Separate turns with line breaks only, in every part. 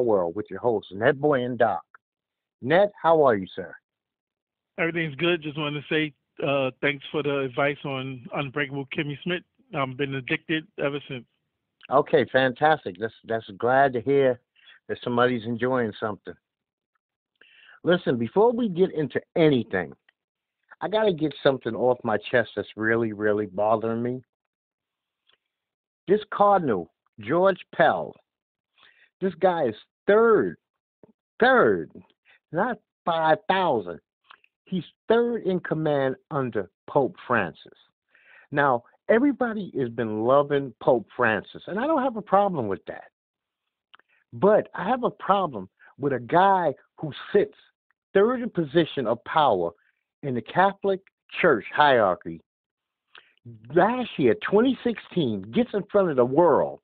world with your hosts, Netboy and Doc. Ned, how are you, sir?
Everything's good. Just wanted to say uh, thanks for the advice on Unbreakable Kimmy Schmidt. I've been addicted ever since.
Okay, fantastic. That's that's glad to hear that somebody's enjoying something. Listen, before we get into anything, I got to get something off my chest that's really, really bothering me. This Cardinal, George Pell, this guy is third, third, not 5,000. He's third in command under Pope Francis. Now, everybody has been loving Pope Francis, and I don't have a problem with that. But I have a problem with a guy who sits third in position of power in the Catholic Church hierarchy. Last year, 2016, gets in front of the world,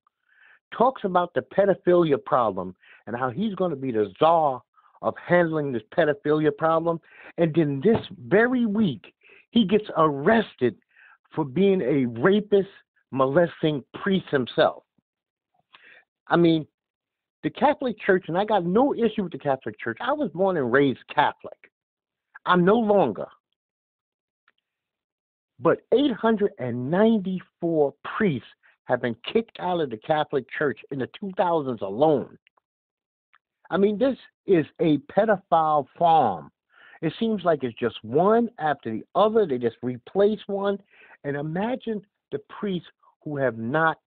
talks about the pedophilia problem and how he's going to be the czar of handling this pedophilia problem. And then this very week, he gets arrested for being a rapist, molesting priest himself. I mean, the Catholic Church, and I got no issue with the Catholic Church. I was born and raised Catholic. I'm no longer. But 894 priests have been kicked out of the Catholic Church in the 2000s alone. I mean, this is a pedophile farm. It seems like it's just one after the other. They just replace one. And imagine the priests who have not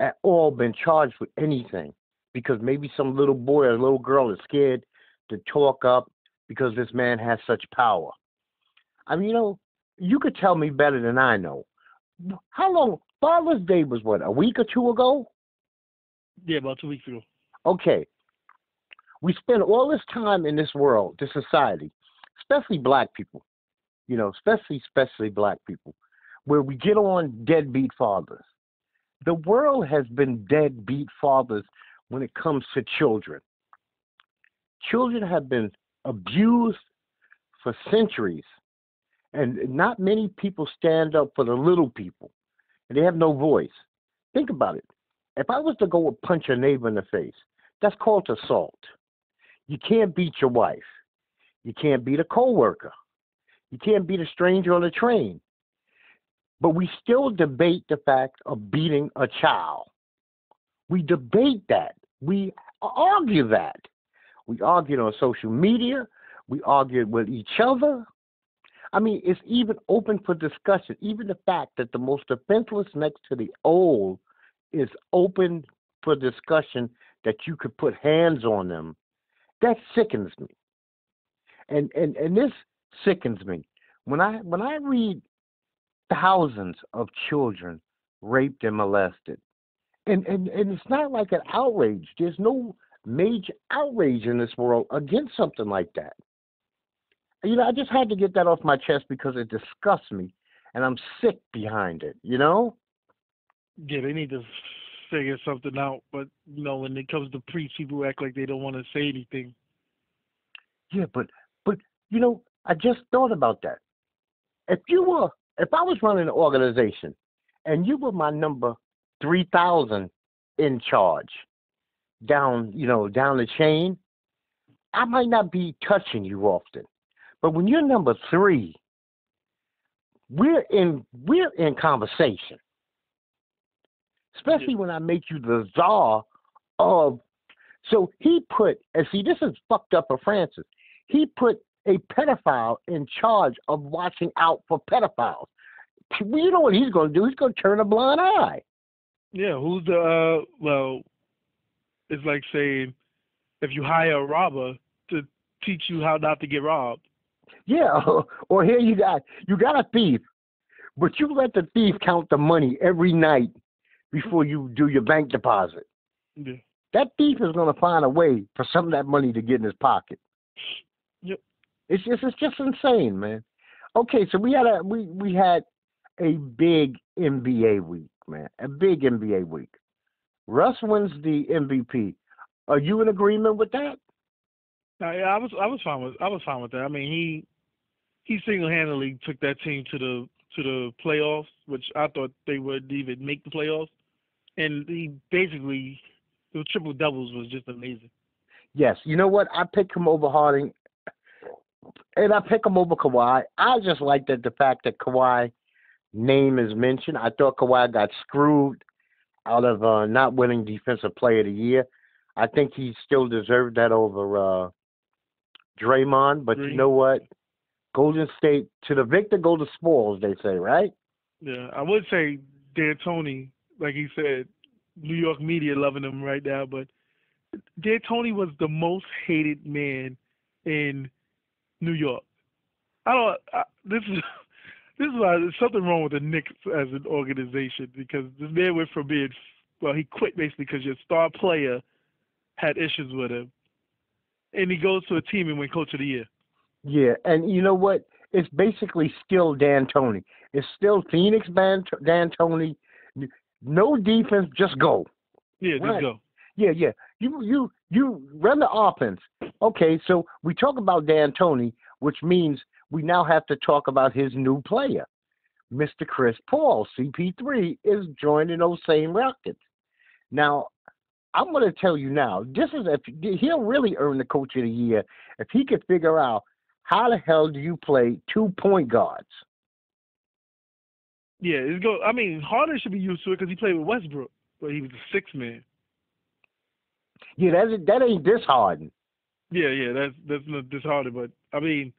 at all been charged with anything because maybe some little boy or little girl is scared to talk up because this man has such power. I mean, you know, you could tell me better than I know. How long? Father's Day was what, a week or two ago?
Yeah, about two weeks ago.
Okay. We spend all this time in this world, this society, especially black people, you know, especially, especially black people, where we get on deadbeat fathers. The world has been deadbeat fathers when it comes to children. Children have been abused for centuries, and not many people stand up for the little people, and they have no voice. Think about it. If I was to go and punch a neighbor in the face, that's called assault. You can't beat your wife. You can't beat a coworker. You can't beat a stranger on a train. But we still debate the fact of beating a child. We debate that. We argue that. We argue on social media. We argue with each other. I mean, it's even open for discussion. Even the fact that the most defenseless next to the old is open for discussion that you could put hands on them. That sickens me. And and and this sickens me. When I when I read thousands of children raped and molested, and, and, and it's not like an outrage. There's no major outrage in this world against something like that. You know, I just had to get that off my chest because it disgusts me and I'm sick behind it, you know?
Yeah, they need to figure something out. But, you know, when it comes to priests, people act like they don't want to say anything.
Yeah, but, but, you know, I just thought about that. If you were, if I was running an organization and you were my number 3,000 in charge down, you know, down the chain, I might not be touching you often. But when you're number three, we're in we're in conversation. Especially when I make you the czar of so he put and see this is fucked up for Francis. He put a pedophile in charge of watching out for pedophiles. You know what he's going to do? He's going to turn a blind eye.
Yeah, who's the uh well it's like saying if you hire a robber to teach you how not to get robbed.
Yeah, or here you got you got a thief, but you let the thief count the money every night before you do your bank deposit.
Yeah.
That thief is gonna find a way for some of that money to get in his pocket.
Yep.
It's just it's just insane, man. Okay, so we had a we we had a big NBA week man. A big NBA week. Russ wins the MVP. Are you in agreement with that?
No, yeah, I was I was fine with I was fine with that. I mean, he he single handedly took that team to the to the playoffs, which I thought they would even make the playoffs. And he basically the triple doubles was just amazing.
Yes, you know what? I pick him over Harden, and I pick him over Kawhi. I just like that the fact that Kawhi name is mentioned. I thought Kawhi got screwed out of uh, not winning Defensive Player of the Year. I think he still deserved that over uh, Draymond. But you know what? Golden State to the victor go the spoils. They say, right?
Yeah, I would say D'Antoni, like he said, New York media loving him right now, but D'Antoni was the most hated man in New York. I don't. I, this is this is why there's something wrong with the Knicks as an organization because this man went from being well, he quit basically because your star player had issues with him, and he goes to a team and win Coach of the Year.
Yeah, and you know what? It's basically still D'Antoni. It's still Phoenix Dan D'Antoni. No defense, just go.
Yeah, just go.
Yeah, yeah. You you you run the offense. Okay, so we talk about D'Antoni, which means we now have to talk about his new player, Mr. Chris Paul. CP3 is joining those same Rockets. Now, I'm going to tell you now, this is if he'll really earn the coach of the year if he could figure out how the hell do you play two point guards.
Yeah, it's go. I mean, Harden should be used to it because he played with Westbrook, but he was a six man.
Yeah, that's that ain't this Harden.
Yeah, yeah, that's that's not this Harden, but I mean,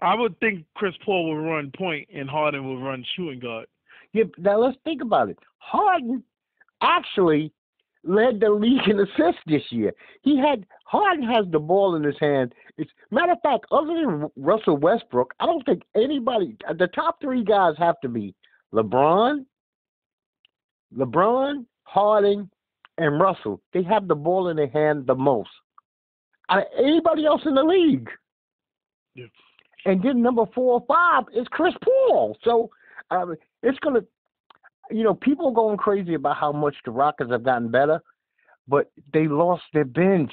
I would think Chris Paul will run point and Harden will run shooting guard.
Yeah, now let's think about it. Harden actually led the league in assists this year. He had Harden has the ball in his hand. It's matter of fact, other than Russell Westbrook, I don't think anybody. The top three guys have to be LeBron, LeBron, Harden, and Russell. They have the ball in their hand the most. Out of anybody else in the league.
Yeah.
And then number four or five is Chris Paul. So um, it's gonna you know, people are going crazy about how much the Rockets have gotten better, but they lost their bench.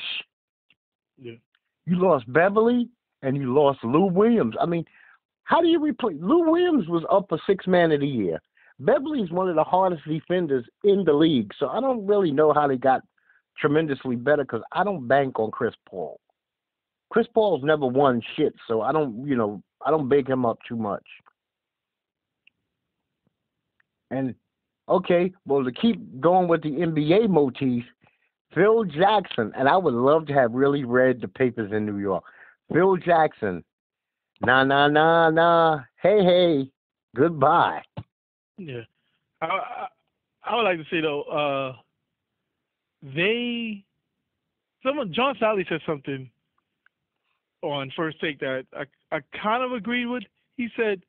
Yeah.
You lost Beverley and you lost Lou Williams. I mean, how do you replace Lou Williams was up for six man of the year. Beverley's one of the hardest defenders in the league, so I don't really know how they got tremendously better because I don't bank on Chris Paul. Chris Paul's never won shit, so I don't, you know, I don't big him up too much. And Okay, well, to keep going with the NBA motif, Phil Jackson, and I would love to have really read the papers in New York. Phil Jackson, nah, nah, nah, nah, hey, hey, goodbye.
Yeah, I, I, I would like to say though, uh, they, someone, John Salley said something on First Take that I, I kind of agreed with. He said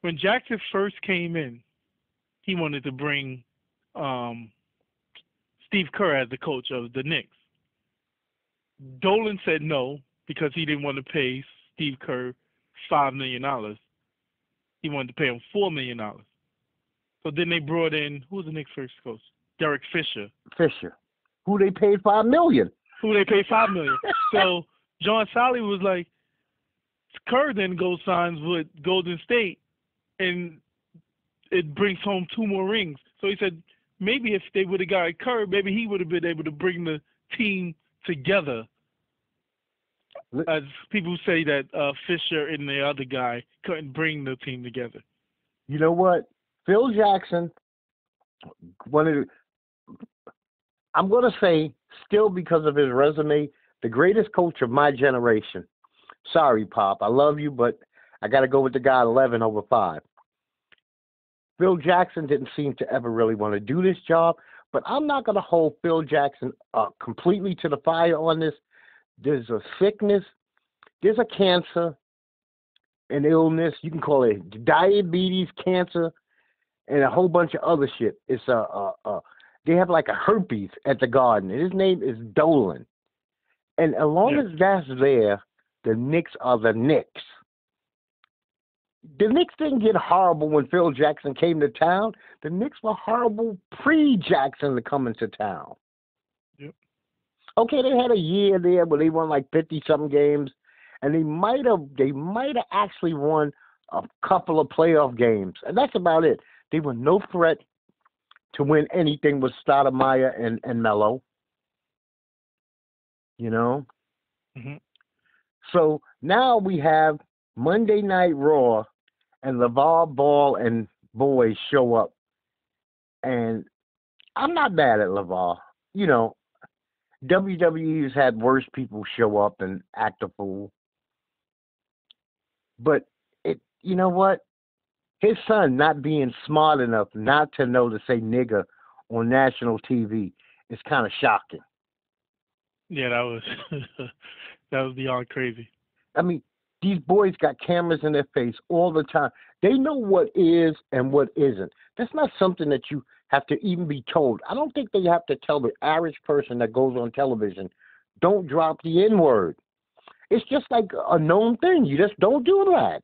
when Jackson first came in, he wanted to bring um, Steve Kerr as the coach of the Knicks. Dolan said no because he didn't want to pay Steve Kerr five million dollars. He wanted to pay him four million dollars. So then they brought in who was the Knicks first coach? Derek Fisher.
Fisher, who they paid five million.
Who they paid five million. so John Salley was like, Kerr then goes signs with Golden State, and it brings home two more rings. So he said maybe if they would have got Kerr, maybe he would have been able to bring the team together. As people say that uh, Fisher and the other guy couldn't bring the team together.
You know what? Phil Jackson, one of the, I'm going to say, still because of his resume, the greatest coach of my generation. Sorry, Pop. I love you, but I got to go with the guy 11 over 5. Phil Jackson didn't seem to ever really want to do this job, but I'm not going to hold Phil Jackson uh, completely to the fire on this. There's a sickness, there's a cancer, an illness. You can call it diabetes, cancer, and a whole bunch of other shit. It's a, a, a they have like a herpes at the garden. His name is Dolan, and as long yeah. as that's there, the Knicks are the Knicks the Knicks didn't get horrible when Phil Jackson came to town. The Knicks were horrible pre Jackson to come into town.
Yep.
Okay, they had a year there where they won like fifty something games, and they might have they might have actually won a couple of playoff games, and that's about it. They were no threat to win anything with Stoudemire and and Melo. You know,
Mhm.
So now we have Monday Night Raw, and LaVar Ball and boys show up, and I'm not mad at LaVar. You know, WWE's had worse people show up and act a fool, but it, you know what? His son not being smart enough not to know to say nigger on national TV is kind of shocking.
Yeah, that was that was beyond crazy.
I mean, these boys got cameras in their face all the time. They know what is and what isn't. That's not something that you have to even be told. I don't think they have to tell the average person that goes on television, don't drop the N word. It's just like a known thing. You just don't do that.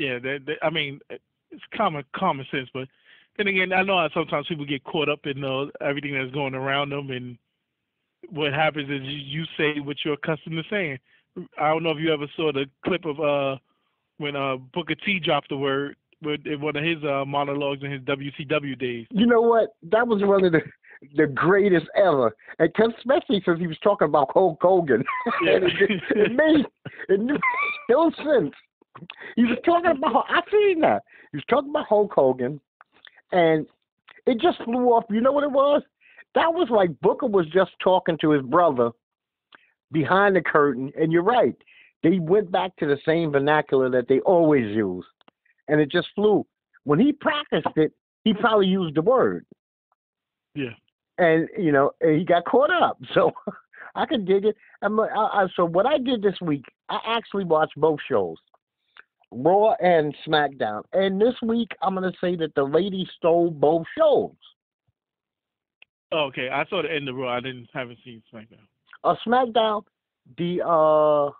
Yeah, that, that, I mean, it's common common sense, but then again, I know sometimes people get caught up in uh, everything that's going around them, and what happens is you, you say what you're accustomed to saying. I don't know if you ever saw the clip of uh when uh Booker T dropped the word with in one of his uh monologues in his WCW days.
You know what? That was one of the the greatest ever, and especially since he was talking about Hulk Hogan.
Yeah.
and it, it made it made no sense. He was talking about I seen that. He was talking about Hulk Hogan, and it just flew off. You know what it was? That was like Booker was just talking to his brother behind the curtain, and you're right. They went back to the same vernacular that they always use, and it just flew. When he practiced it, he probably used the word
Yeah.
and you know he got caught up. So I can dig it. I'm, I, I, so what I did this week, I actually watched both shows, Raw and SmackDown. And this week, I'm gonna say that the lady stole both shows.
Oh, okay, I saw the end of Raw. I didn't haven't seen SmackDown.
Uh, SmackDown, the uh,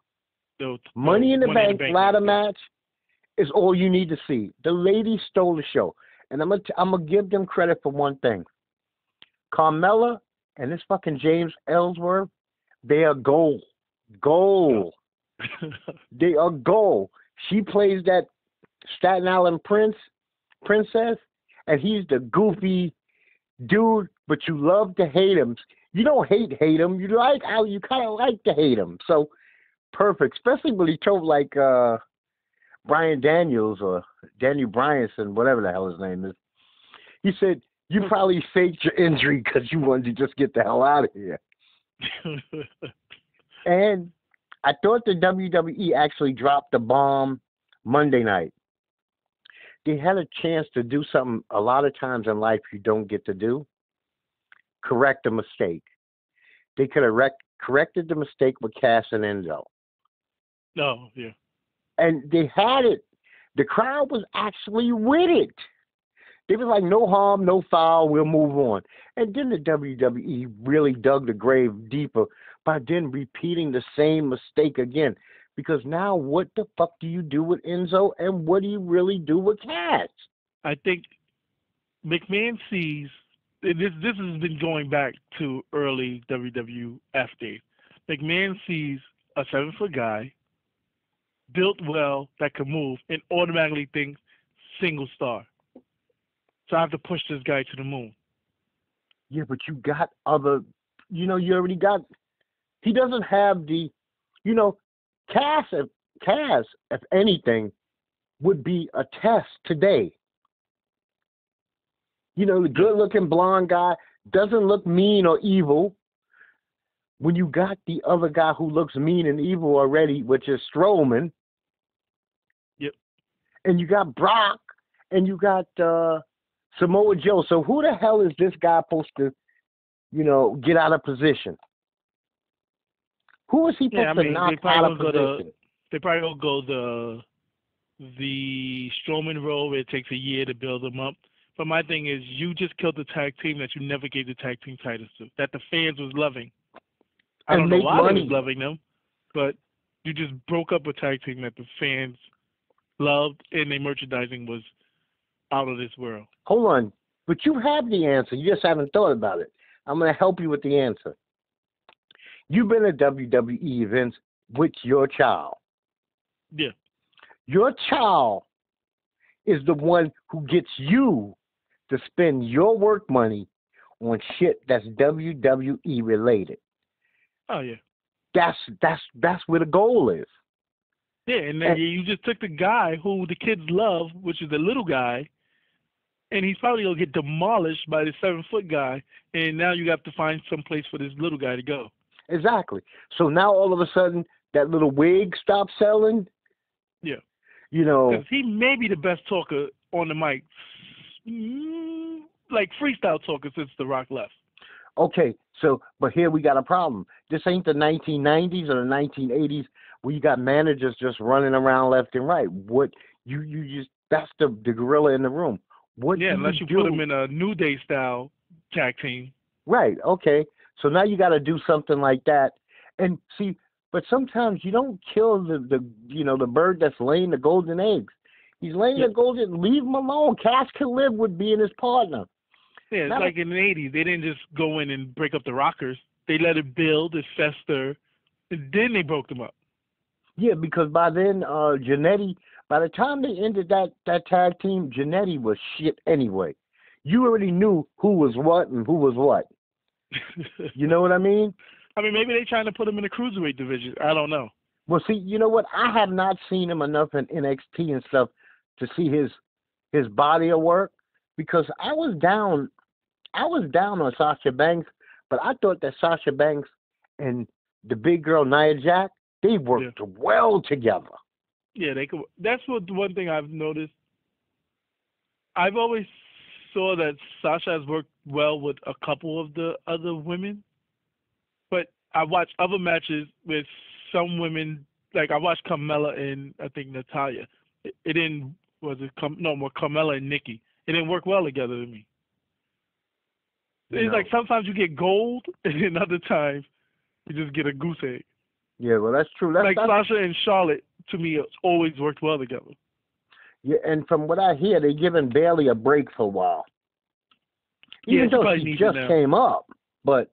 The,
Money in the
Money
Bank ladder match is all you need to see. The lady stole the show, and I'm gonna t- I'm gonna give them credit for one thing. Carmella and this fucking James Ellsworth, they are gold, gold. They are gold. She plays that Staten Island prince, princess, and he's the goofy dude. But you love to hate him. You don't hate hate him. You like how you kind of like to hate him. So perfect, especially when he told like uh Brian Daniels or Daniel Bryanson, whatever the hell his name is. He said you probably faked your injury because you wanted to just get the hell out of here. And I thought the WWE actually dropped the bomb Monday night. They had a chance to do something a lot of times in life you don't get to do correct a mistake. They could have rec- corrected the mistake with Cass and Enzo.
no, yeah.
And they had it. The crowd was actually with it. They were like, no harm, no foul, we'll move on. And then the WWE really dug the grave deeper by then repeating the same mistake again. Because now, what the fuck do you do with Enzo, and what do you really do with Cass?
I think McMahon sees this. This has been going back to early WWF days. McMahon sees a seven foot guy, built well, that can move, and automatically thinks single star. So I have to push this guy to the moon.
Yeah, but you got other, you know, you already got. He doesn't have the, you know, Cass. If Cass, if anything, would be a test today. You know, the good-looking blonde guy doesn't look mean or evil. When you got the other guy who looks mean and evil already, which is Strowman.
Yep.
And you got Brock, and you got uh Samoa Joe. So who the hell is this guy supposed to, you know, get out of position? Who is he supposed
Yeah, I mean,
to knock out of position?
They probably will go the the Strowman role where it takes a year to build them up. But my thing is, you just killed the tag team that you never gave the tag team titles to, that the fans was loving. I
And
don't know why they was loving them, but you just broke up a tag team that the fans loved, and their merchandising was out of this world.
Hold on, but you have the answer. You just haven't thought about it. I'm going to help you with the answer. You've been at WWE events with your child.
Yeah.
Your child is the one who gets you to spend your work money on shit that's WWE related.
Oh yeah.
That's that's that's where the goal is.
Yeah, and
And-
you just took the guy who the kids love, which is the little guy, and he's probably gonna get demolished by the seven foot guy, and now you have to find some place for this little guy to go.
Exactly. So now all of a sudden that little wig stops selling.
Yeah.
You know,
Because he may be the best talker on the mic, Mm, like freestyle talker since The Rock left.
okay, so but here we got a problem. This ain't the 1990s or the 1980s where you got managers just running around left and right. What you you just that's the the gorilla in the room. What
Yeah, unless you
do?
put him in a New Day style tag team.
Right. Okay. So now you got to do something like that. And see, but sometimes you don't kill the the you know the bird that's laying the golden eggs. He's laying
Yeah.
the golden. Leave him alone. Cass can live with being his partner.
Yeah, it's
Not a-
like in the '80s, they didn't just go in and break up the Rockers. They let it build, it fester, and then they broke them up.
Yeah, because by then, uh, Jannetty. By the time they ended that that tag team, Jannetty was shit anyway. You already knew who was what and who was what. You know what I mean?
I mean, maybe they're trying to put him in the cruiserweight division. I don't know.
Well, see, you know what? I have not seen him enough in NXT and stuff to see his his body of work because I was down, I was down on Sasha Banks, but I thought that Sasha Banks and the big girl Nia Jax they worked well together.
Yeah, they could. That's what the one thing I've noticed. I've always saw that Sasha has worked well with a couple of the other women, but I watched other matches with some women. Like I watched Carmella and I think Natalya. It, it didn't. Was it Car- no more Carmella and Nikki? It didn't work well together to me. It's like sometimes you get gold, and then other times you just get a goose egg.
Yeah, well, that's true. That's,
like
that's
Sasha and Charlotte, to me, it's always worked well together.
yeah, and from what I hear, they're giving Bayley a break for a while. Even
she
though she just came up, but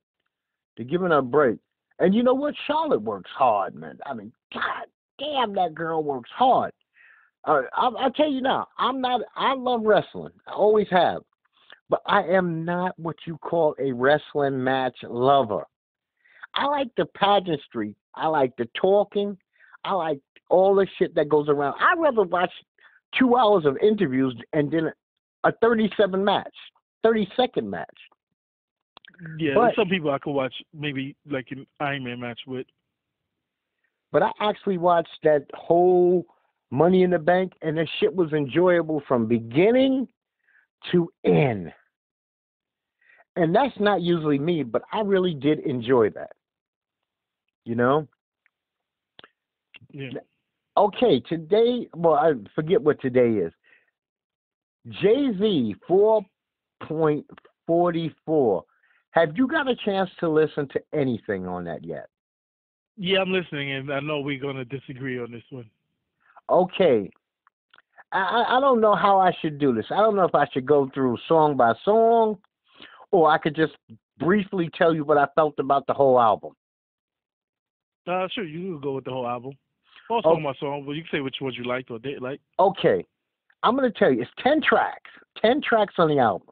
they're giving her a break. And you know what? Charlotte works hard, man. I mean, God damn, that girl works hard. Uh, I'll, I'll tell you now, I'm not. I love wrestling. I always have, but I am not what you call a wrestling match lover. I like the pageantry. I like the talking. I like all the shit that goes around. I'd rather watch two hours of interviews and then a 37 match, 30 second match.
Yeah,
But-
some people I could watch maybe like an Iron Man match with.
But I actually watched that whole Money in the Bank, and that shit was enjoyable from beginning to end. And that's not usually me, but I really did enjoy that. You know?
Yeah.
Okay, today, well, I forget what today is. Jay Z 4.44. Have you got a chance to listen to anything on that yet?
Yeah, I'm listening, and I know we're gonna disagree on this one.
Okay, I, I don't know how I should do this. I don't know if I should go through song by song, or I could just briefly tell you what I felt about the whole album.
Uh, sure, you can go with the whole album.
Oh.
song by song, but you can say which ones you liked or didn't like.
Okay, I'm going to tell you, it's 10 tracks, 10 tracks on the album.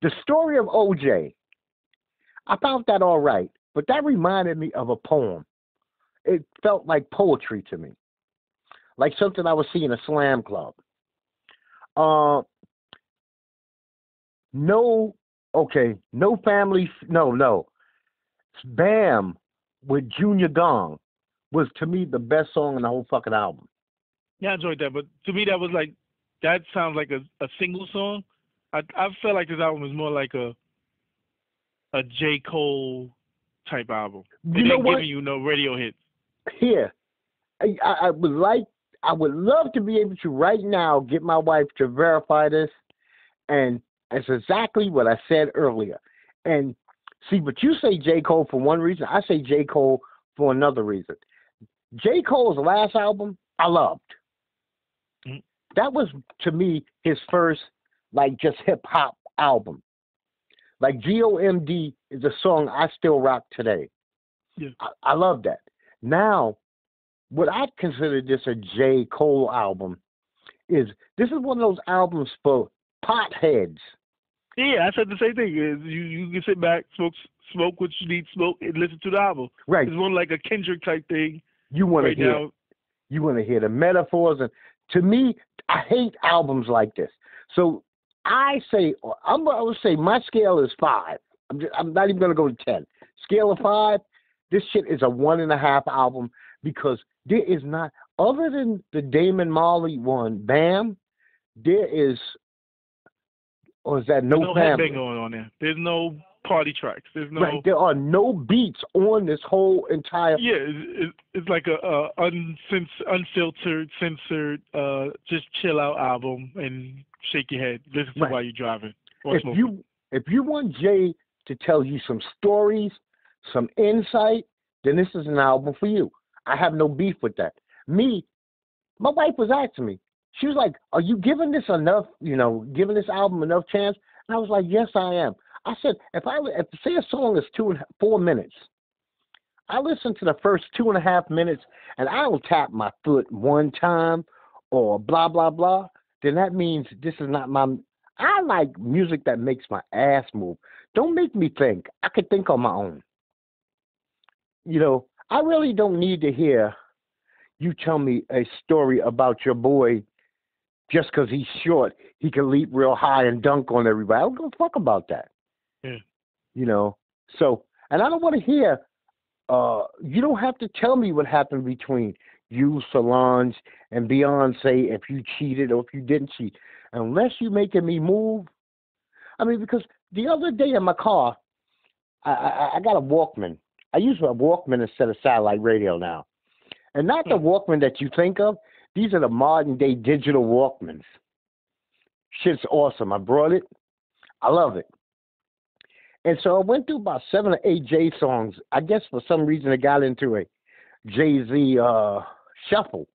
The story of OJ, I found that all right, but that reminded me of a poem. It felt like poetry to me, like something I would see in a slam club. Uh, no, okay, no family, no, no. Bam with Junior Gong was to me the best song in the whole fucking album.
Yeah, I enjoyed that, but to me that was like that sounds like a, a single song. I I felt like this album was more like a a J Cole type album.
You
They
know
didn't
what?
giving you no radio hits.
here. I, I I would like, I would love to be able to right now get my wife to verify this, and it's exactly what I said earlier. And see, but you say J Cole for one reason, I say J Cole for another reason. J Cole's last album, I loved.
Mhm.
That was to me his first like just hip hop album. Like G O M D is a song I still rock today.
Yeah.
I, I love that. Now, what I consider this a J. Cole album is this is one of those albums for potheads.
Yeah, I said the same thing. Uh, you you can sit back, smoke smoke what you need smoke, and listen to the album.
Right.
It's more like a Kendrick type thing.
You want
right
to hear.
now.
You want to hear the metaphors, and to me, I hate albums like this. So I say, I'm I would say my scale is five. I'm just, I'm not even gonna go to ten. Scale of five. This shit is a one and a half album because there is not other than the Damian Marley one, Bam. There is, or is that no,
no
family?
going on there. There's no party tracks. There's no.
Right, there are no beats on this whole entire.
Yeah, it's, it's like a, a uncens- unfiltered, censored, uh, just chill out album and shake your head. Listen to
Right.
while you're driving.
if
smoking.
you if you want Jay to tell you some stories, some insight, then this is an album for you. I have no beef with that. Me, my wife was asking me. She was like, "Are you giving this enough? You know, giving this album enough chance?" And I was like, "Yes, I am." I said, "If I if say a song is two and four minutes, I listen to the first two and a half minutes, and I don't tap my foot one time or blah blah blah. Then that means this is not my I like music that makes my ass move. Don't make me think. I could think on my own. You know, I really don't need to hear you tell me a story about your boy just because he's short. He can leap real high and dunk on everybody. I don't give a fuck about that.
Yeah.
You know, so, and I don't want to hear, uh, you don't have to tell me what happened between you, Solange, and Beyonce if you cheated or if you didn't cheat unless you're making me move. I mean, because the other day in my car, I, I, I got a Walkman. I use a Walkman instead of satellite radio now, and not the Walkman that you think of. These are the modern day digital Walkmans. Shit's awesome. I brought it. I love it. And so I went through about seven or eight Jay songs. I guess for some reason I got into a Jay Z uh, shuffle,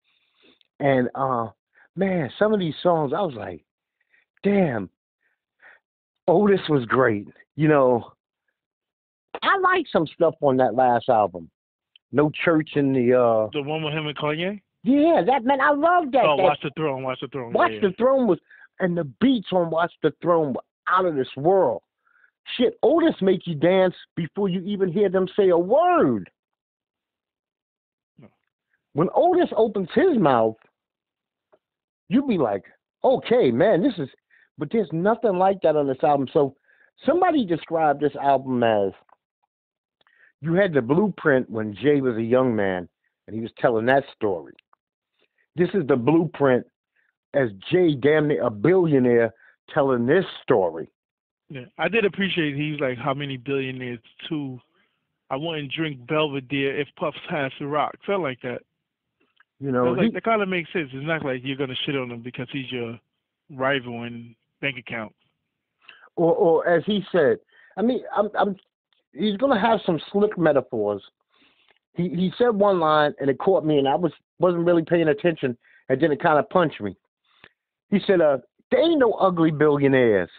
and uh, man, some of these songs I was like, damn, Otis was great. You know, I like some stuff on that last album. No church in the uh
the one with him and Kanye.
yeah, that man I love that.
Oh,
that
Watch the Throne. Watch the Throne.
Watch
yeah,
the Throne was and the beats on Watch the Throne were out of this world. Shit, Otis make you dance before you even hear them say a word.
No.
When Otis opens his mouth, you'd be like, okay, man, this is but there's nothing like that on this album. So somebody described this album as you had the blueprint when Jay was a young man and he was telling that story. This is the blueprint as Jay damn near a billionaire telling this story.
Yeah, I did appreciate he was like, how many billionaires too? I wouldn't drink Belvedere if Puffs has to rock. Felt like that.
You know,
like,
he-
that kind of makes sense. It's not like you're gonna shit on him because he's your rival in bank account.
or or as he said, I mean, I'm, I'm he's gonna have some slick metaphors. He he said one line and it caught me, and I was wasn't really paying attention, and then it kind of punched me. He said, "Uh, there ain't no ugly billionaires,"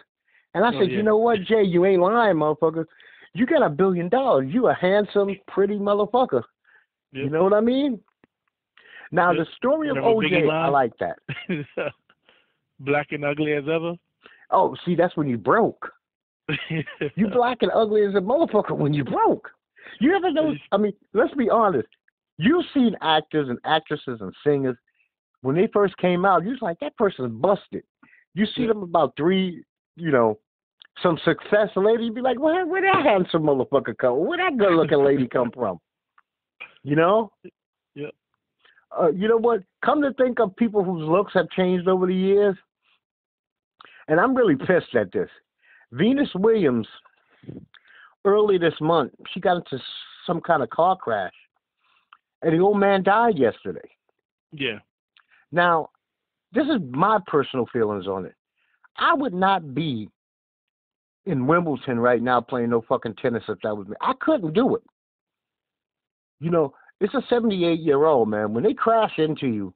and I
Oh,
said,
yeah.
"You know what, Jay? You ain't lying, motherfucker. You got a billion dollars. You a handsome, pretty motherfucker. You know what I mean?" Now
Yep.
the story of OJ, I like that.
Black and ugly as ever.
Oh, see, that's when you broke. You black and ugly as a motherfucker when you broke. You ever know? I mean, let's be honest. You've seen actors and actresses and singers when they first came out. You was like, that person's busted. You see them about three, you know, some success later. You'd be like, where where that handsome motherfucker come? Where that good looking lady come from? You know?
Yeah.
Uh, you know what? Come to think of people whose looks have changed over the years, and I'm really pissed at this. Venus Williams, early this month, she got into some kind of car crash, and the old man died yesterday.
yeah.
Now, this is my personal feelings on it. I would not be in Wimbledon right now playing no fucking tennis if that was me. I couldn't do it. You know, it's a 78 year old man. When they crash into you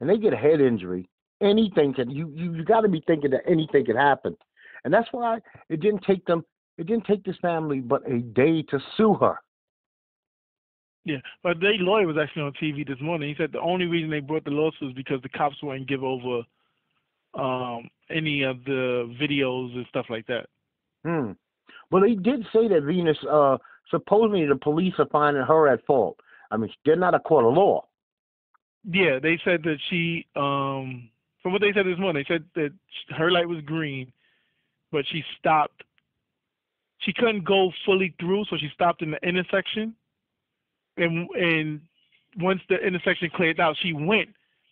and they get a head injury, anything can you you, you got to be thinking that anything can happen, and that's why it didn't take them. It didn't take this family but a day to sue her.
Yeah, but their lawyer was actually on TV this morning. He said the only reason they brought the lawsuit is because the cops wouldn't give over um, any of the videos and stuff like that.
Hmm. Well, they did say that Venus. Uh, supposedly the police are finding her at fault. I mean, they're not a court of law.
Yeah, they said that she, um, from what they said this morning, they said that her light was green, but she stopped. She couldn't go fully through, so she stopped in the intersection. And and once the intersection cleared out, she went,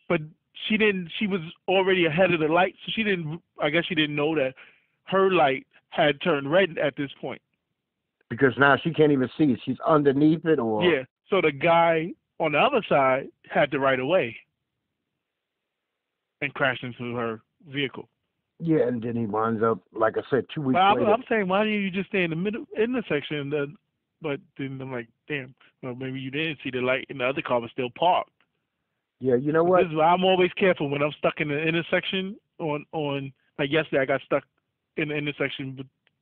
but she didn't. She was already ahead of the light, so she didn't. I guess she didn't know that her light had turned red at this point.
Because now she can't even see. She's underneath it, or
Yeah. So the guy on the other side had the right of way and crashed into her vehicle.
Yeah, and then he winds up, like I said, two weeks
But I'm,
later.
I'm saying, why didn't you just stay in the middle intersection? And then, but then I'm like, damn, well, maybe you didn't see the light, and the other car was still parked.
yeah, you know what?
This is why I'm always careful when I'm stuck in the intersection. On on like yesterday, I got stuck in the intersection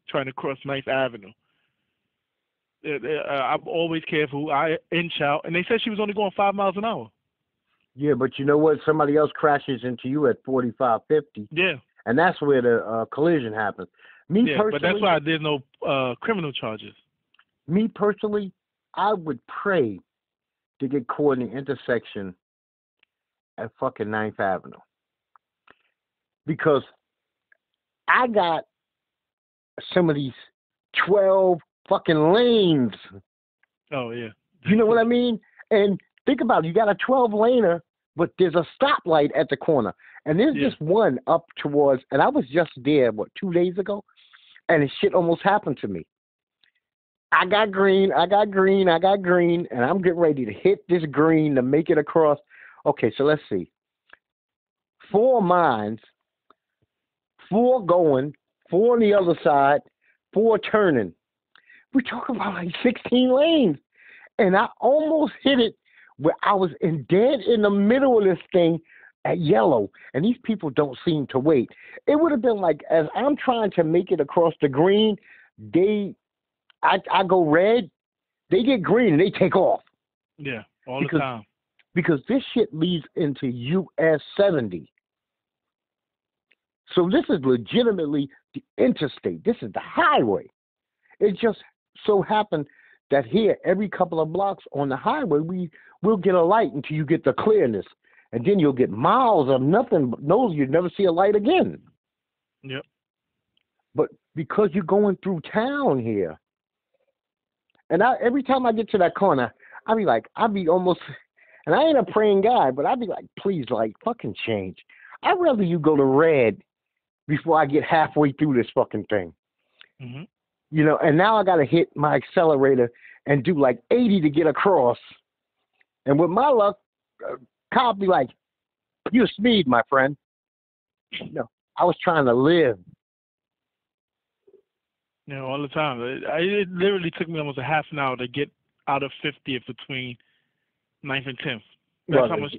trying to cross Ninth Avenue. Uh, I'm always careful. I inch out, and they said she was only going five miles an hour.
Yeah, but you know what? Somebody else crashes into you at forty-five, fifty,
Yeah,
and that's where the uh, collision happens. Me
yeah,
personally,
but that's why there's no uh, criminal charges.
me personally, I would pray to get caught in the intersection at fucking Ninth Avenue. Because I got some of these 12 fucking lanes.
Oh yeah,
You know what I mean? And think about it. You got a 12 laner, but there's a stoplight at the corner. And there's
Yeah.
just one up towards, and I was just there, what, two days ago? And shit almost happened to me. I got green, I got green, I got green, and I'm getting ready to hit this green to make it across. Okay, so let's see. Four mines, four going, four on the other side, four turning. We're talking about like 16 lanes. And I almost hit it where I was in dead in the middle of this thing at yellow. And these people don't seem to wait. It would have been like as I'm trying to make it across the green, they I I go red, they get green and they take off.
yeah, all
Because-
the time.
because this shit leads into US 70. So this is legitimately the interstate. This is the highway. It just so happened that here, every couple of blocks on the highway, we will get a light until you get the clearness, and then you'll get miles of nothing but knows you'd never see a light again.
Yep.
But because you're going through town here, and I, every time I get to that corner, I be like, I be almost, and I ain't a praying guy, but I be like, please, like, fucking change. I'd rather you go to red before I get halfway through this fucking thing,
hmm
you know. And now I gotta hit my accelerator and do like 80 to get across. And with my luck, cop be like, "You speed, my friend." No, I was trying to live.
Yeah, all the time. It, I- it literally took me almost a half an hour to get out of 50th between 9th and 10th. That's
Well,
how much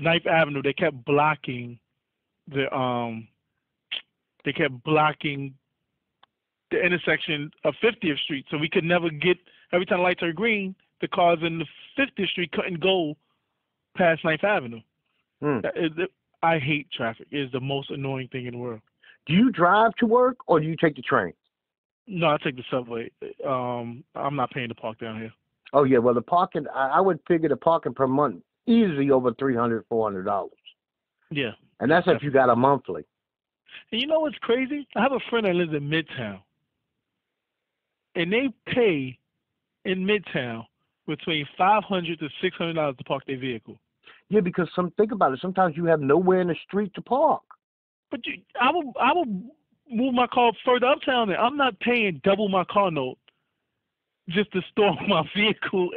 Ninth Avenue. They kept blocking the um. They kept blocking the intersection of 50th Street, so we could never get. Every time the lights are green, the cars in the 50th Street couldn't go past 9th Avenue. Is- I hate traffic. It is the most annoying thing in the world.
Do you drive to work or do you take the train?
No, I take the subway. Um, I'm not paying to park down here.
Oh yeah, well the parking I, I would figure the parking per month easily over three hundred, four hundred dollars.
Yeah.
And that's if you got a monthly.
And you know what's crazy? I have a friend that lives in Midtown, and they pay in Midtown between five hundred to six hundred dollars to park their vehicle.
Yeah, because some think about it, sometimes you have nowhere in the street to park.
But you, I will, I will move my car further uptown. There, I'm not paying double my car note just to store my vehicle.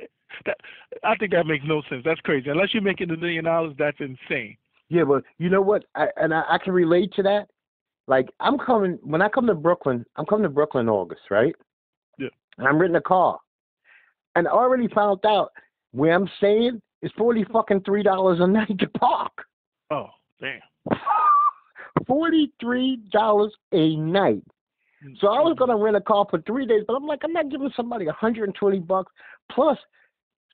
That I think that makes no sense. That's crazy. Unless you're making a million dollars, that's insane.
Yeah, but you know what? I, and I, I can relate to that. Like I'm coming when I come to Brooklyn. I'm coming to Brooklyn in August, right?
Yeah.
And I'm renting a car, and I already found out where I'm staying is forty fucking three dollars a night to park.
Oh, damn.
Forty three dollars a night. Mm, so I was mm. gonna rent a car for three days, but I'm like, I'm not giving somebody 120 bucks. Plus,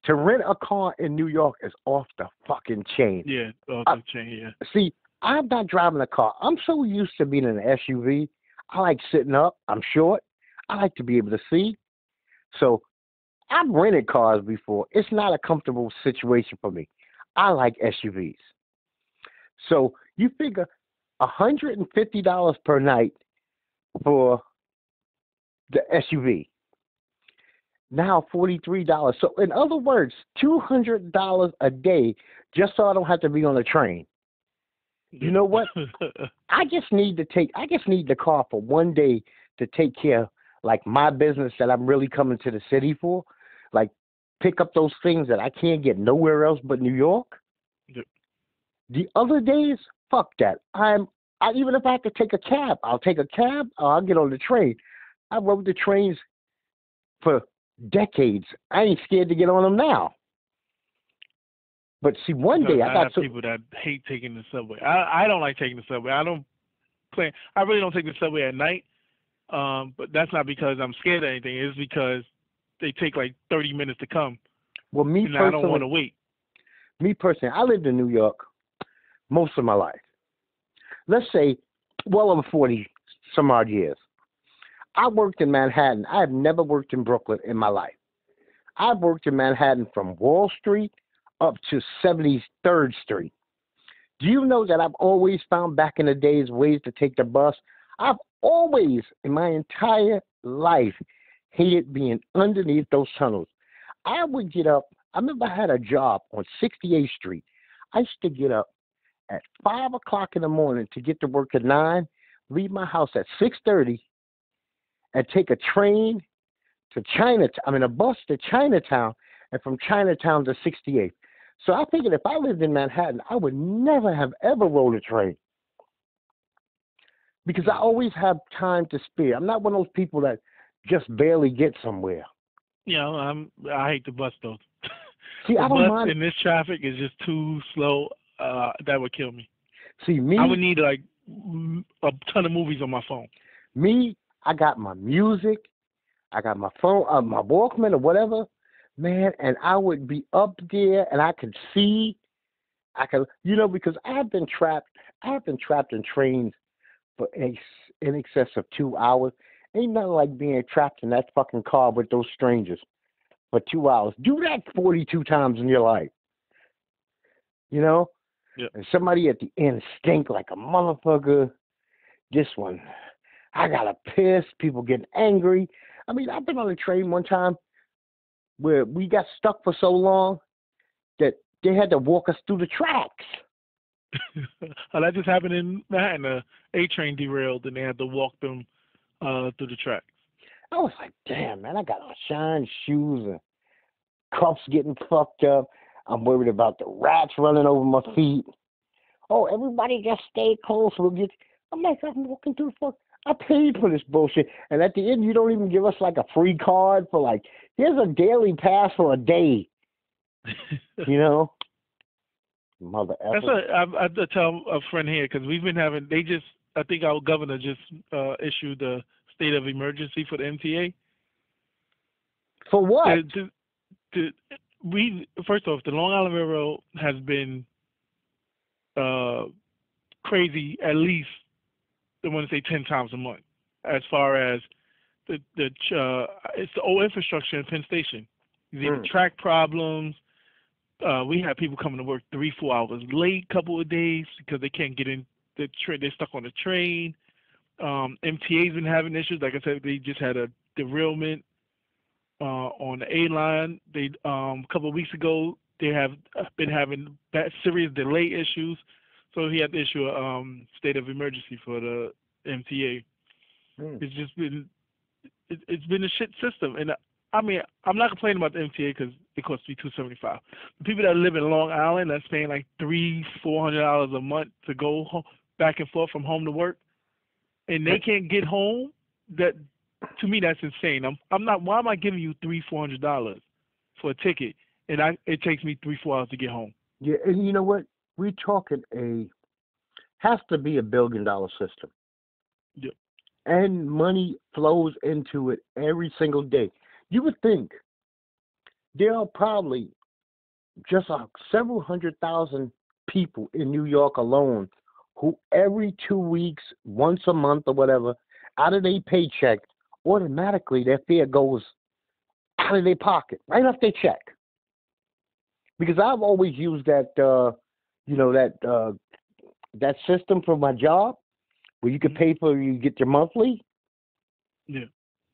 to rent a car in New York is off the fucking chain.
Yeah, oh,
I-
the chain, yeah.
See, I'm not driving a car. I'm so used to being in an SUV. I like sitting up. I'm short. I like to be able to see. So I've rented cars before. It's not a comfortable situation for me. I like SUVs. So you figure $150 per night for the SUV. Now $43. So in other words, $200 a day just so I don't have to be on a train. You know what? I just need to take I just need the car for one day to take care of like my business that I'm really coming to the city for. Like pick up those things that I can't get nowhere else but New York.
Yep.
The other days, fuck that. I'm I, even if I have to take a cab, I'll take a cab or I'll get on the train. I rode the trains for decades. I ain't scared to get on them now. But see, one day I
I
got so,
people that hate taking the subway. I I don't like taking the subway. I don't plan. I really don't take the subway at night. Um, but that's not because I'm scared of anything. It's because they take like 30 minutes to come,
well, me
and I don't want to wait.
me personally, I lived in New York most of my life. Let's say well over 40 some odd years. I worked in Manhattan. I have never worked in Brooklyn in my life. I've worked in Manhattan from Wall Street up to 73rd Street. Do you know that I've always found back in the days ways to take the bus? I've always, in my entire life, hated being underneath those tunnels. I would get up. I remember I had a job on 68th Street. I used to get up at five o'clock in the morning to get to work at nine, leave my house at 6:30, and take a train to Chinatown. I mean, a bus to Chinatown, and from Chinatown to 68th. So I figured if I lived in Manhattan, I would never have ever rode a train because I always have time to spare. I'm not one of those people that just barely get somewhere.
Know, I'm I hate the bus though.
See,
the
I don't
bus
mind.
in this traffic is just too slow. Uh, that would kill me.
See, me,
I would need like a ton of movies on my phone.
me, I got my music, I got my phone, uh, my Walkman or whatever, man, and I would be up there and I could see, I could, you know, because I've been trapped, I've been trapped in trains for ex, in excess of two hours. Ain't nothing like being trapped in that fucking car with those strangers for two hours. Do that 42 times in your life. You know?
Yep.
And somebody at the end stink like a motherfucker. This one, I got a piss. People getting angry. I mean, I've been on a train one time where we got stuck for so long that they had to walk us through the tracks.
that just happened in Manhattan. A A train derailed, and they had to walk them uh, through the tracks.
I was like, damn, man, I got on shine shoes and cuffs getting fucked up. I'm worried about the rats running over my feet. Oh, everybody just stay close. We'll get. I'm like, I'm walking through the fuck. I paid for this bullshit, and at the end, you don't even give us like a free card for like, here's a daily pass for a day. You know, mother
That's what I, I to tell a friend here because we've been having. They just, I think our governor just uh, issued the state of emergency for the MTA.
For what?
To, to, to, we first off, the Long Island Railroad has been uh, crazy. At least I want to say ten times a month, as far as the the uh, it's the old infrastructure in Penn Station. The
Mm.
track problems. Uh, we had people coming to work three, four hours late, couple of days because they can't get in the train. They're stuck on the train. Um, MTA's been having issues. Like I said, they just had a derailment uh, on the A line. They um, a couple of weeks ago they have uh, been having bad, serious delay issues. So he had to issue a um, state of emergency for the MTA.
Mm.
It's just been it, it's been a shit system, and uh, I mean I'm not complaining about the MTA because it costs me two seventy five. The people that live in Long Island that's paying like three four hundred dollars a month to go home, back and forth from home to work, and they can't get home. That to me that's insane. I'm I'm not. Why am I giving you three four hundred dollars for a ticket, and I it takes me three four hours to get home.
Yeah, and you know what? We're talking a has to be a billion dollar system.
Yep.
And money flows into it every single day. You would think there are probably just uh, several hundred thousand people in New York alone who every two weeks, once a month or whatever, out of their paycheck, automatically their fare goes out of their pocket, right off their check. Because I've always used that, uh, you know, that uh, that system for my job, where you can pay for you get your monthly.
Yeah.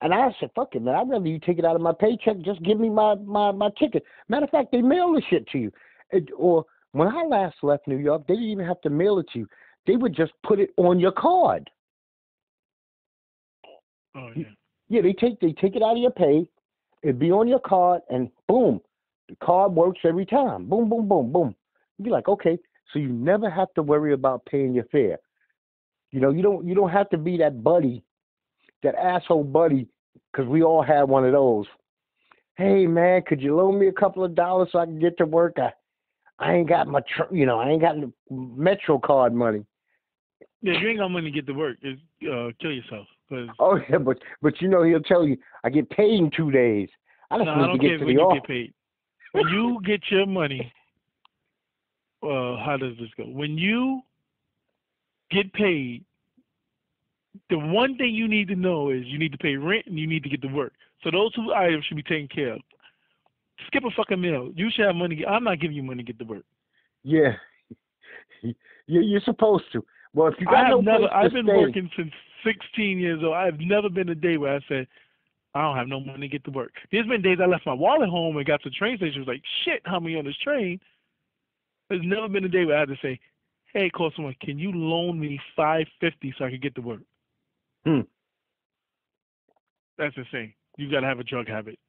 And I said, "Fuck it, man! I'd rather you take it out of my paycheck. Just give me my my my ticket. Matter of fact, they mail the shit to you. It, or when I last left New York, they didn't even have to mail it to you. They would just put it on your card.
Oh yeah.
Yeah, they take they take it out of your pay. It'd be on your card, and boom, the card works every time. Boom, boom, boom, boom. You'd be like, okay, so you never have to worry about paying your fare. You know, you don't you don't have to be that buddy, that asshole buddy, because we all had one of those. Hey man, could you loan me a couple of dollars so I can get to work? I I ain't got my tr- you know I ain't got no Metro card money.
Yeah, you ain't got money to get to work, is uh, kill yourself. Cause
Oh yeah, but but you know he'll tell you I get paid in two days. I just
no,
need
I
to
don't
get
care
to
when
the
you
office.
get paid. When you get your money, uh, how does this go? When you get paid, the one thing you need to know is you need to pay rent and you need to get to work. So those two items should be taken care of. Skip a fucking meal. You should have money. I'm not giving you money to get to work.
Yeah, you're supposed to. Well, if you got
I
no
never.
place
I've been
stay,
working since 16 years old. I've never been a day where I said I don't have no money to get to work. There's been days I left my wallet home and got to the train station. Was like, shit, how many on this train? There's never been a day where I had to say, hey, call someone. Can you loan me 550 so I can get to work?
Hmm.
That's insane. You got to have a drug habit.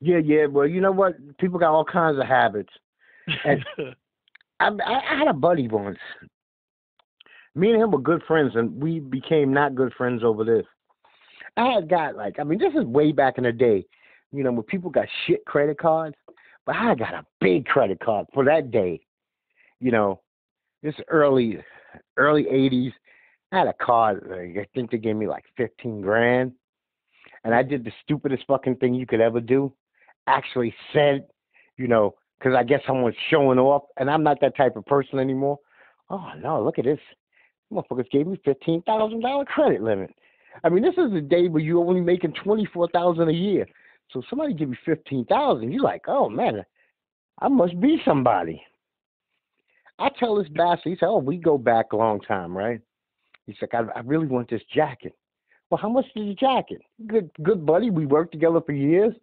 Yeah, yeah. Well, you know what? People got all kinds of habits. And- I I had a buddy once. Me and him were good friends, and we became not good friends over this. I had got like, I mean, this is way back in the day, you know, when people got shit credit cards. But I got a big credit card for that day. You know, this early, early '80s. I had a card. I think they gave me like 15 grand, and I did the stupidest fucking thing you could ever do. Actually said, you know, because I guess someone's showing off, and I'm not that type of person anymore. Oh no, look at this. Motherfuckers gave me fifteen thousand dollar credit limit. I mean, this is a day where you're only making twenty four thousand a year. So somebody give you fifteen thousand, you're like, oh man, I must be somebody. I tell this bastard, he said, oh, we go back a long time, right? He's like, I, I really want this jacket. Well, how much is the jacket? Good, good buddy. We worked together for years.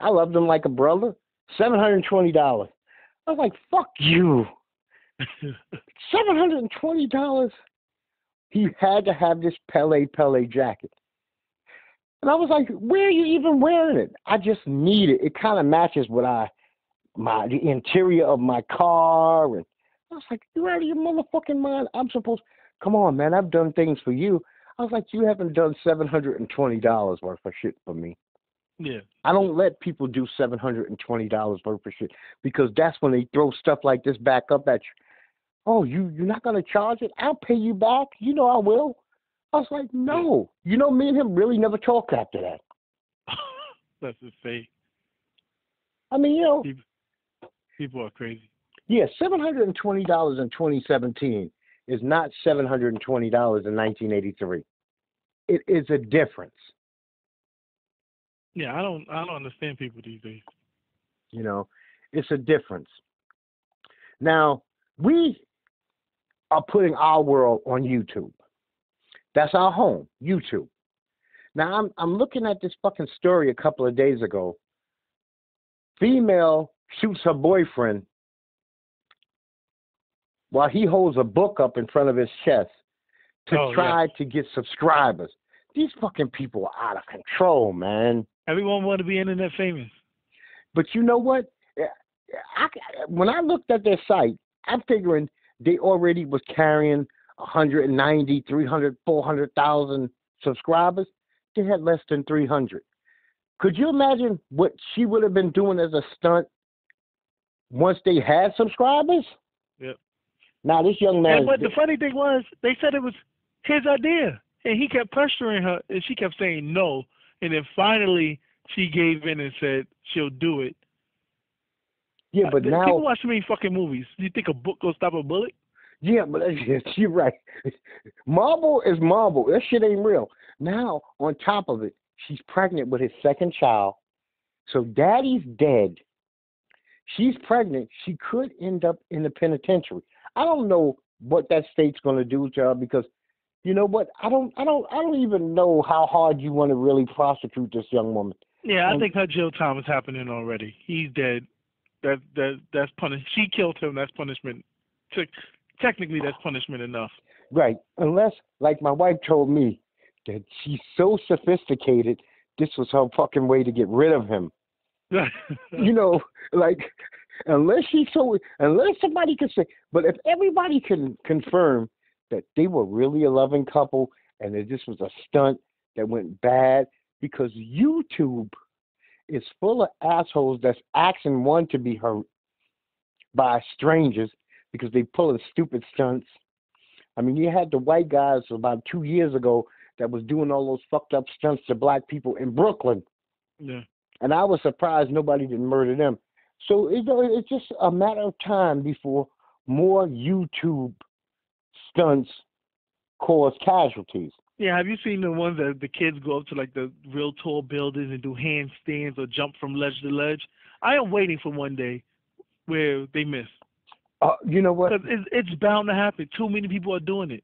I loved him like a brother. Seven hundred twenty dollars. I was like, fuck you. Seven hundred and twenty dollars. He had to have this Pelle Pelle jacket. And I was like, where are you even wearing it? I just need it. It kind of matches what I my the interior of my car and I was like, you out of your motherfucking mind? I'm supposed come on, man, I've done things for you. I was like, you haven't done seven hundred and twenty dollars worth of shit for me.
Yeah.
I don't let people do seven hundred and twenty dollars worth of shit because that's when they throw stuff like this back up at you. Oh, you you're not gonna charge it? I'll pay you back. You know I will. I was like, no. You know, me and him really never talked after that.
That's insane.
I mean, you know,
People are crazy.
yeah, seven hundred and twenty dollars in twenty seventeen is not seven hundred and twenty dollars in nineteen eighty three. It is a difference.
Yeah, I don't. I don't understand people these days.
You know, it's a difference. Now, we are putting our world on YouTube. That's our home, YouTube. Now, I'm I'm looking at this fucking story a couple of days ago. Female shoots her boyfriend while he holds a book up in front of his chest to
Oh, yeah.
try to get subscribers. These fucking people are out of control, man.
Everyone want to be internet famous.
But you know what? I, when I looked at their site, I'm figuring they already was carrying 190, 300, 400,000 subscribers. They had less than 300. Could you imagine what she would have been doing as a stunt once they had subscribers?
Yep.
Now this young man,
And, but the funny thing was, they said it was his idea, and he kept pressuring her, and she kept saying no. And then finally, she gave in and said she'll do it.
yeah, but
Uh,
now
people watch too many fucking movies. Do You think a book will stop a bullet?
Yeah, but you're right. Marvel is Marvel. That shit ain't real. Now, on top of it, she's pregnant with his second child. So daddy's dead. She's pregnant. She could end up in the penitentiary. I don't know what that state's going to do to her because you know what? I don't I don't I don't even know how hard you want to really prosecute this young woman.
Yeah, I think her jail time is happening already. He's dead. That that that's punish. She killed him. That's punishment. technically, that's punishment enough.
Right, unless like my wife told me that she's so sophisticated. This was her fucking way to get rid of him. you know, like unless she's so unless somebody can say, but if everybody can confirm that they were really a loving couple and that this was a stunt that went bad because YouTube is full of assholes that's asking one to be hurt by strangers because they pull the stupid stunts. I mean, you had the white guys about two years ago that was doing all those fucked up stunts to black people in Brooklyn.
Yeah.
And I was surprised nobody didn't murder them. So it, it's just a matter of time before more YouTube stunts cause casualties.
Yeah, have you seen the ones that the kids go up to like the real tall buildings and do handstands or jump from ledge to ledge? I am waiting for one day where they miss.
Uh, you know what?
It's, it's bound to happen. Too many people are doing it.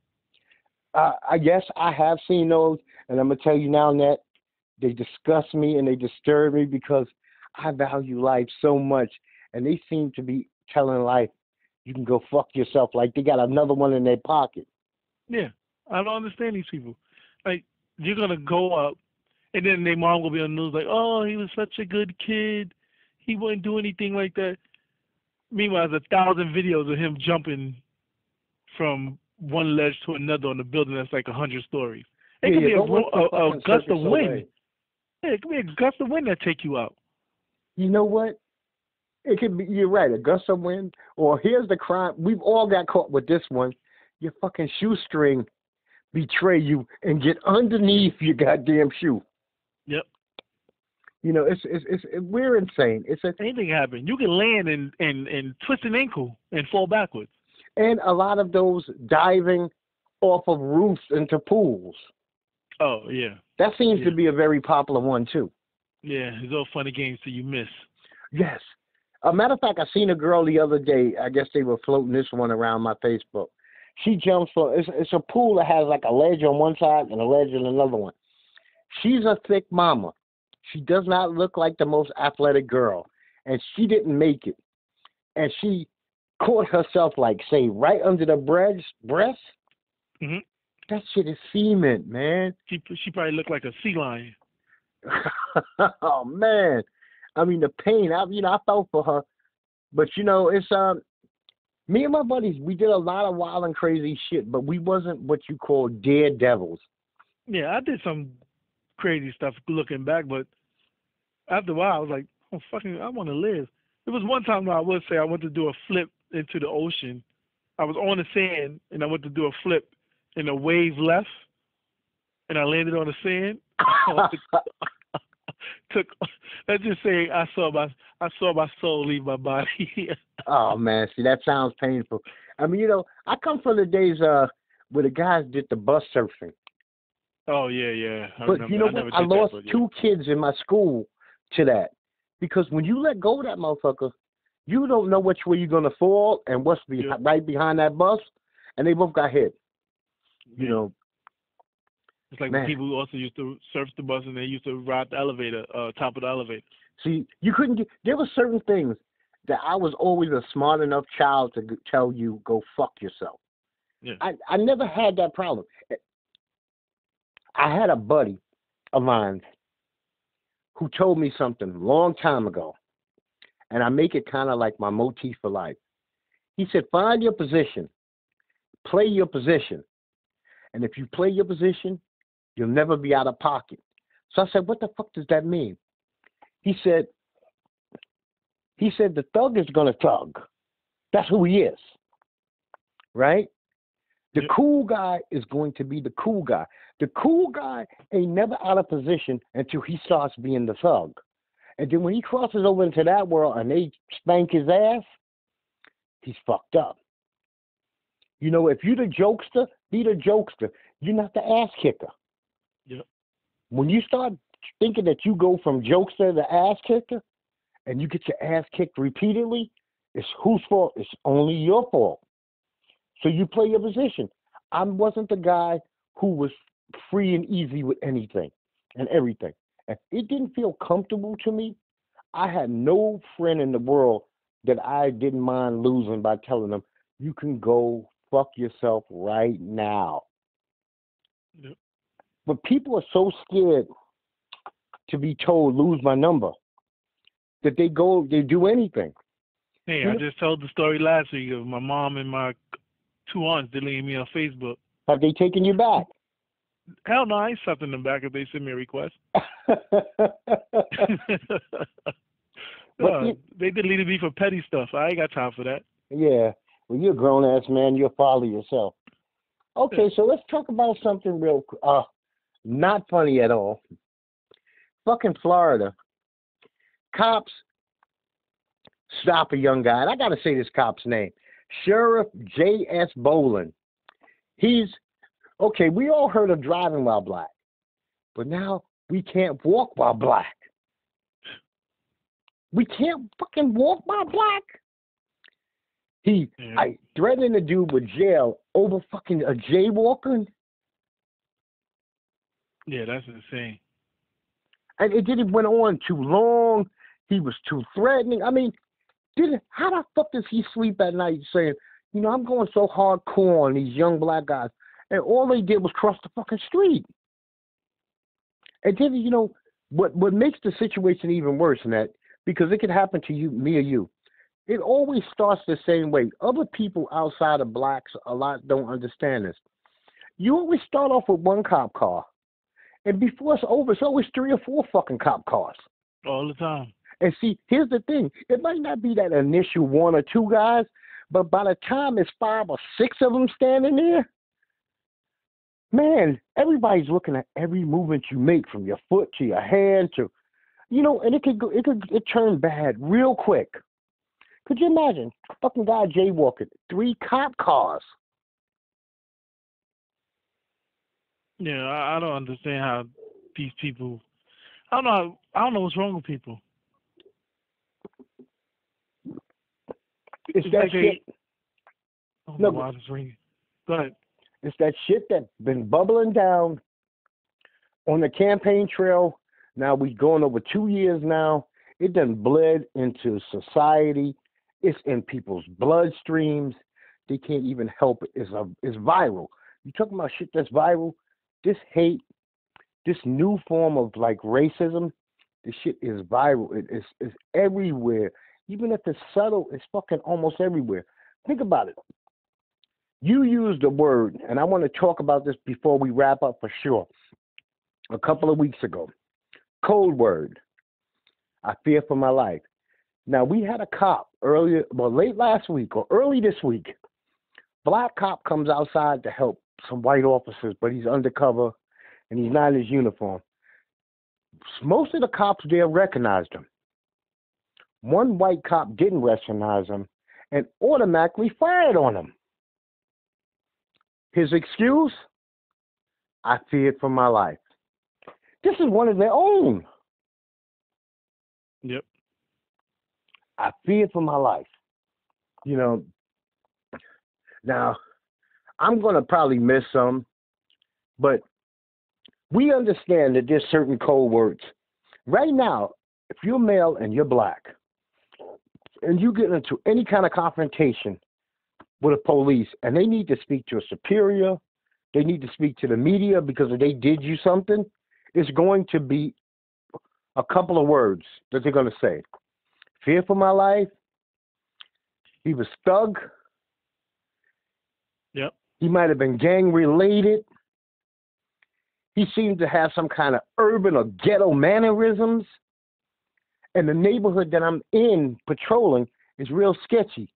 Uh, I guess I have seen those, and I'm gonna tell you now, Net, they disgust me and they disturb me because I value life so much, and they seem to be telling life, "You can go fuck yourself," like they got another one in their pocket.
Yeah, I don't understand these people. Like you're gonna go up, and then their mom will be on the news like, "Oh, he was such a good kid. He wouldn't do anything like that." Meanwhile, there's a thousand videos of him jumping from one ledge to another on a building that's like a hundred stories. It
yeah,
could
yeah,
be a, a, a gust of wind.
Yeah,
it could be a gust of wind that take you out.
You know what? It could be. You're right. A gust of wind, or here's the crime. We've all got caught with this one. Your fucking shoestring betray you and get underneath your goddamn shoe.
Yep.
You know, it's it's it's it, we're insane. It's a,
anything happen. You can land and and and twist an ankle and fall backwards.
And a lot of those diving off of roofs into pools.
Oh yeah.
That seems
yeah.
to be a very popular one too.
Yeah, it's all funny games till you miss.
Yes. A matter of fact, I seen a girl the other day. I guess they were floating this one around my Facebook. She jumps for it's, it's a pool that has like a ledge on one side and a ledge on another one. She's a thick mama. She does not look like the most athletic girl, and she didn't make it. And she caught herself like say right under the breast. Breast.
Mm-hmm.
That shit is cement, man.
She she probably looked like a sea lion.
oh man, I mean the pain. I you know I felt for her, but you know it's um me and my buddies we did a lot of wild and crazy shit, but we wasn't what you call daredevils.
Yeah, I did some crazy stuff looking back, but after a while I was like, oh fucking, I want to live. There was one time I would say I went to do a flip into the ocean. I was on the sand and I went to do a flip, and a wave left, and I landed on the sand. took let's just say I saw my I saw my soul leave my body.
oh man, see that sounds painful. I mean, you know, I come from the days uh where the guys did the bus surfing.
Oh yeah, yeah.
I but remember. you know I what? I lost that, two yeah. kids in my school to that because when you let go of that motherfucker, you don't know which way you're gonna fall and what's be- yeah. right behind that bus, and they both got hit. You know,
it's like the people who also used to surf the bus and they used to ride the elevator, uh, top of the elevator.
See, you couldn't get. There were certain things that I was always a smart enough child to tell you go fuck yourself.
Yeah.
I I never had that problem. I had a buddy of mine who told me something long time ago, and I make it kind of like my motif for life. He said, "Find your position, play your position, and if you play your position, You'll never be out of pocket. So I said, What the fuck does that mean? He said, he said the thug is gonna thug. That's who he is. Right? The cool guy is going to be the cool guy. The cool guy ain't never out of position until he starts being the thug. And then when he crosses over into that world and they spank his ass, he's fucked up. You know, if you're the jokester, be the jokester. You're not the ass kicker. When you start thinking that you go from jokester to ass kicker, and you get your ass kicked repeatedly, it's whose fault? It's only your fault. So you play your position. I wasn't the guy who was free and easy with anything and everything. If it didn't feel comfortable to me, I had no friend in the world that I didn't mind losing by telling them, you can go fuck yourself right now.
Yep.
But people are so scared to be told lose my number that they go they do anything.
Hey, I just told the story last week of my mom and my two aunts deleting me on Facebook.
Have they taken you back?
Hell no, I ain't something them back if they send me a request. Uh, they deleted me for petty stuff. I ain't got time for that.
yeah. Well, you're a grown ass man. You're a father yourself. Okay, so let's talk about something real. Uh, not funny at all. Fucking Florida. Cops stop a young guy. And I got to say this cop's name Sheriff J.S. Bolen. He's okay. We all heard of driving while black, but now we can't walk while black. We can't fucking walk while black. He. I threatened a dude with jail over fucking a jaywalker,
Yeah, that's insane.
and it didn't went on too long. He was too threatening. I mean, did how the fuck does he sleep at night saying, you know, I'm going so hardcore on these young black guys, and all they did was cross the fucking street. And then you know what? What makes the situation even worse that, because it could happen to you, me or you. It always starts the same way. Other people outside of blacks a lot don't understand this. You always start off with one cop car, and before it's over, it's always three or four fucking cop cars.
All the time.
And see, here's the thing: it might not be that initial one or two guys, but by the time it's five or six of them standing there, man, everybody's looking at every movement you make, from your foot to your hand to, you know, and it could go, it could it turn bad real quick. Could you imagine fucking guy jaywalking, three cop cars?
Yeah, I, I don't understand how these people. I don't know. How, I don't know what's wrong with people.
It's that
like
shit.
Don't
oh,
No, why it's ringing. Go ahead.
It's that shit that's been bubbling down on the campaign trail. Now we've gone over two years now. It done bled into society. It's in people's bloodstreams. They can't even help it. It's a it's viral. You talking about shit that's viral? This hate, this new form of like racism, this shit is viral. It is it's everywhere. Even if it's subtle, it's fucking almost everywhere. Think about it you used the word, and I want to talk about this before we wrap up for sure. A couple of weeks ago, code word. I fear for my life. Now we had a cop earlier, well, late last week or early this week. Black cop comes outside to help some white officers, but he's undercover and he's not in his uniform. Most of the cops there recognized him. One white cop didn't recognize him and automatically fired on him. His excuse? I feared for my life. This is one of their own.
Yep.
I feared for my life. You know, now I'm going to probably miss some, but we understand that there's certain code words. Right now, if you're male and you're black, and you get into any kind of confrontation with the police, and they need to speak to a superior, they need to speak to the media because if they did you something, it's going to be a couple of words that they're going to say. Fear for my life. He was thug.
Yep.
He might have been gang related. He seemed to have some kind of urban or ghetto mannerisms. And the neighborhood that I'm in patrolling is real sketchy.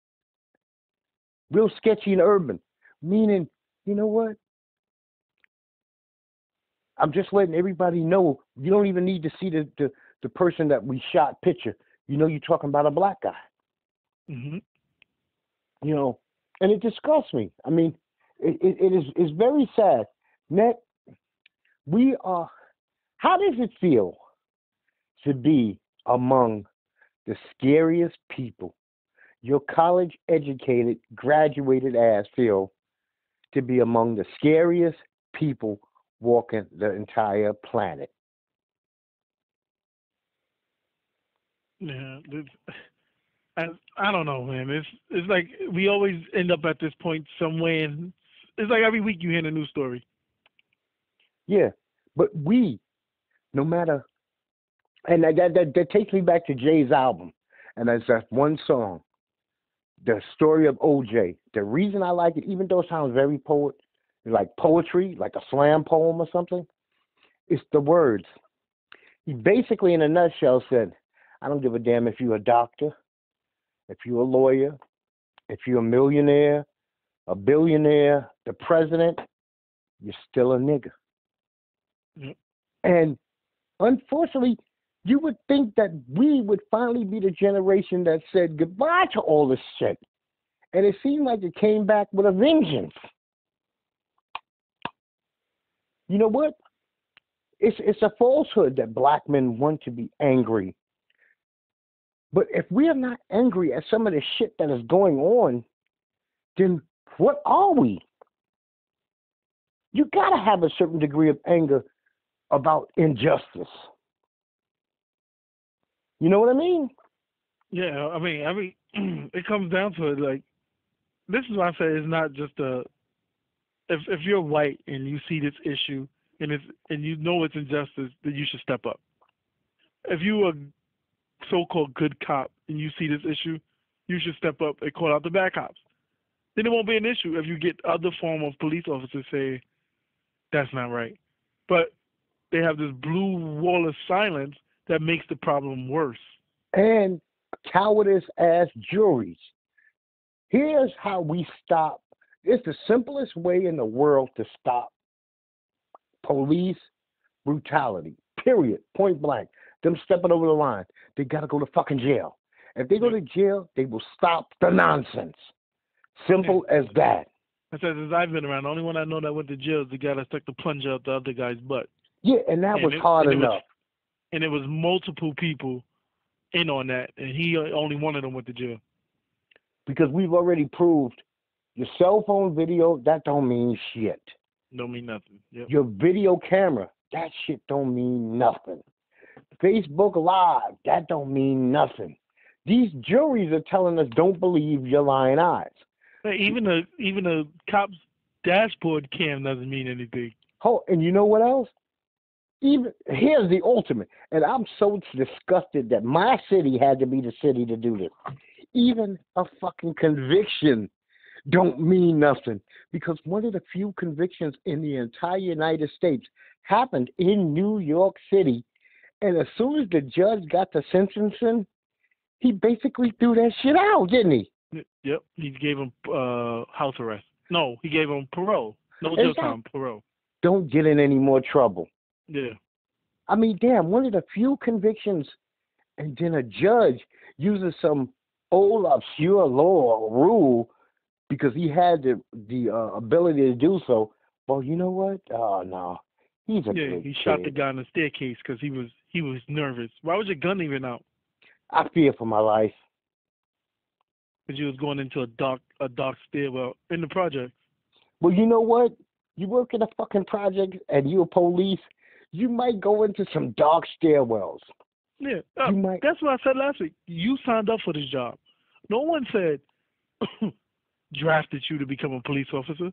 Real sketchy and urban. Meaning, you know what? I'm just letting everybody know you don't even need to see the, the, the person that we shot picture. You know you're talking about a black guy.
hmm
You know, and it disgusts me. I mean, it, it, is it's very sad. Net, we are. How does it feel to be among the scariest people your college educated, graduated ass feel to be among the scariest people walking the entire planet?
Yeah, I I don't know, man. It's it's like we always end up at this point somewhere, and it's like every week you hear a new story.
Yeah, but we, no matter, and that that, that takes me back to Jay's album, and there's that one song, the story of OJ. The reason I like it, even though it sounds very poet, like poetry, like a slam poem or something, it's the words. He basically, in a nutshell, said, "I don't give a damn if you're a doctor, if you're a lawyer, if you're a millionaire, a billionaire, the president, you're still a nigger.
Yep.
And unfortunately, you would think that we would finally be the generation that said goodbye to all this shit. And it seemed like it came back with a vengeance. You know what? It's it's a falsehood that black men want to be angry but if we are not angry at some of the shit that is going on, then what are we? You got to have a certain degree of anger about injustice. You know what I mean?
Yeah, I mean, I mean, it comes down to it. Like, this is why I say it's not just a. If if you're white and you see this issue and it's and you know it's injustice, then you should step up. If you are so-called good cop and you see this issue, you should step up and call out the bad cops. Then it won't be an issue if you get other form of police officers say that's not right. But they have this blue wall of silence that makes the problem worse.
And cowardice ass juries. Here's how we stop. It's the simplest way in the world to stop police brutality. Period. Point blank. Them stepping over the line they got to go to fucking jail. If they go to jail, they will stop the nonsense. Simple as that.
I said, since I've been around, the only one I know that went to jail is the guy that stuck the plunger up the other guy's butt.
Yeah, and that and was
it,
hard
and
enough.
Was, and it was multiple people in on that, and he uh, only one of them went to jail.
Because we've already proved your cell phone video that don't mean shit.
Don't mean nothing. Yep.
Your video camera that shit don't mean nothing. Facebook Live, that don't mean nothing. These juries are telling us don't believe your lying eyes.
Even a even a cop's dashboard cam doesn't mean anything.
Oh, and you know what else? Even here's the ultimate, and I'm so disgusted that my city had to be the city to do this. Even a fucking conviction don't mean nothing because one of the few convictions in the entire United States happened in New York City and as soon as the judge got the sentencing, he basically threw that shit out, didn't he?
Yep. He gave him uh, house arrest. No, he gave him parole. No jail time, parole.
Don't get in any more trouble.
Yeah.
I mean, damn, one of the few convictions, and then a judge uses some old obscure law or rule because he had the the uh, ability to do so. Well, you know what? Oh no, he's a
yeah. he shot the guy on the staircase because he was he was nervous. Why was your gun even out?
I fear for my life.
Because you was going into a dark a dark stairwell in the project.
Well, you know what? You work in a fucking project and you're police, you might go into some dark stairwells.
Yeah, uh, might... that's what I said last week. You signed up for this job. No one said drafted you to become a police officer.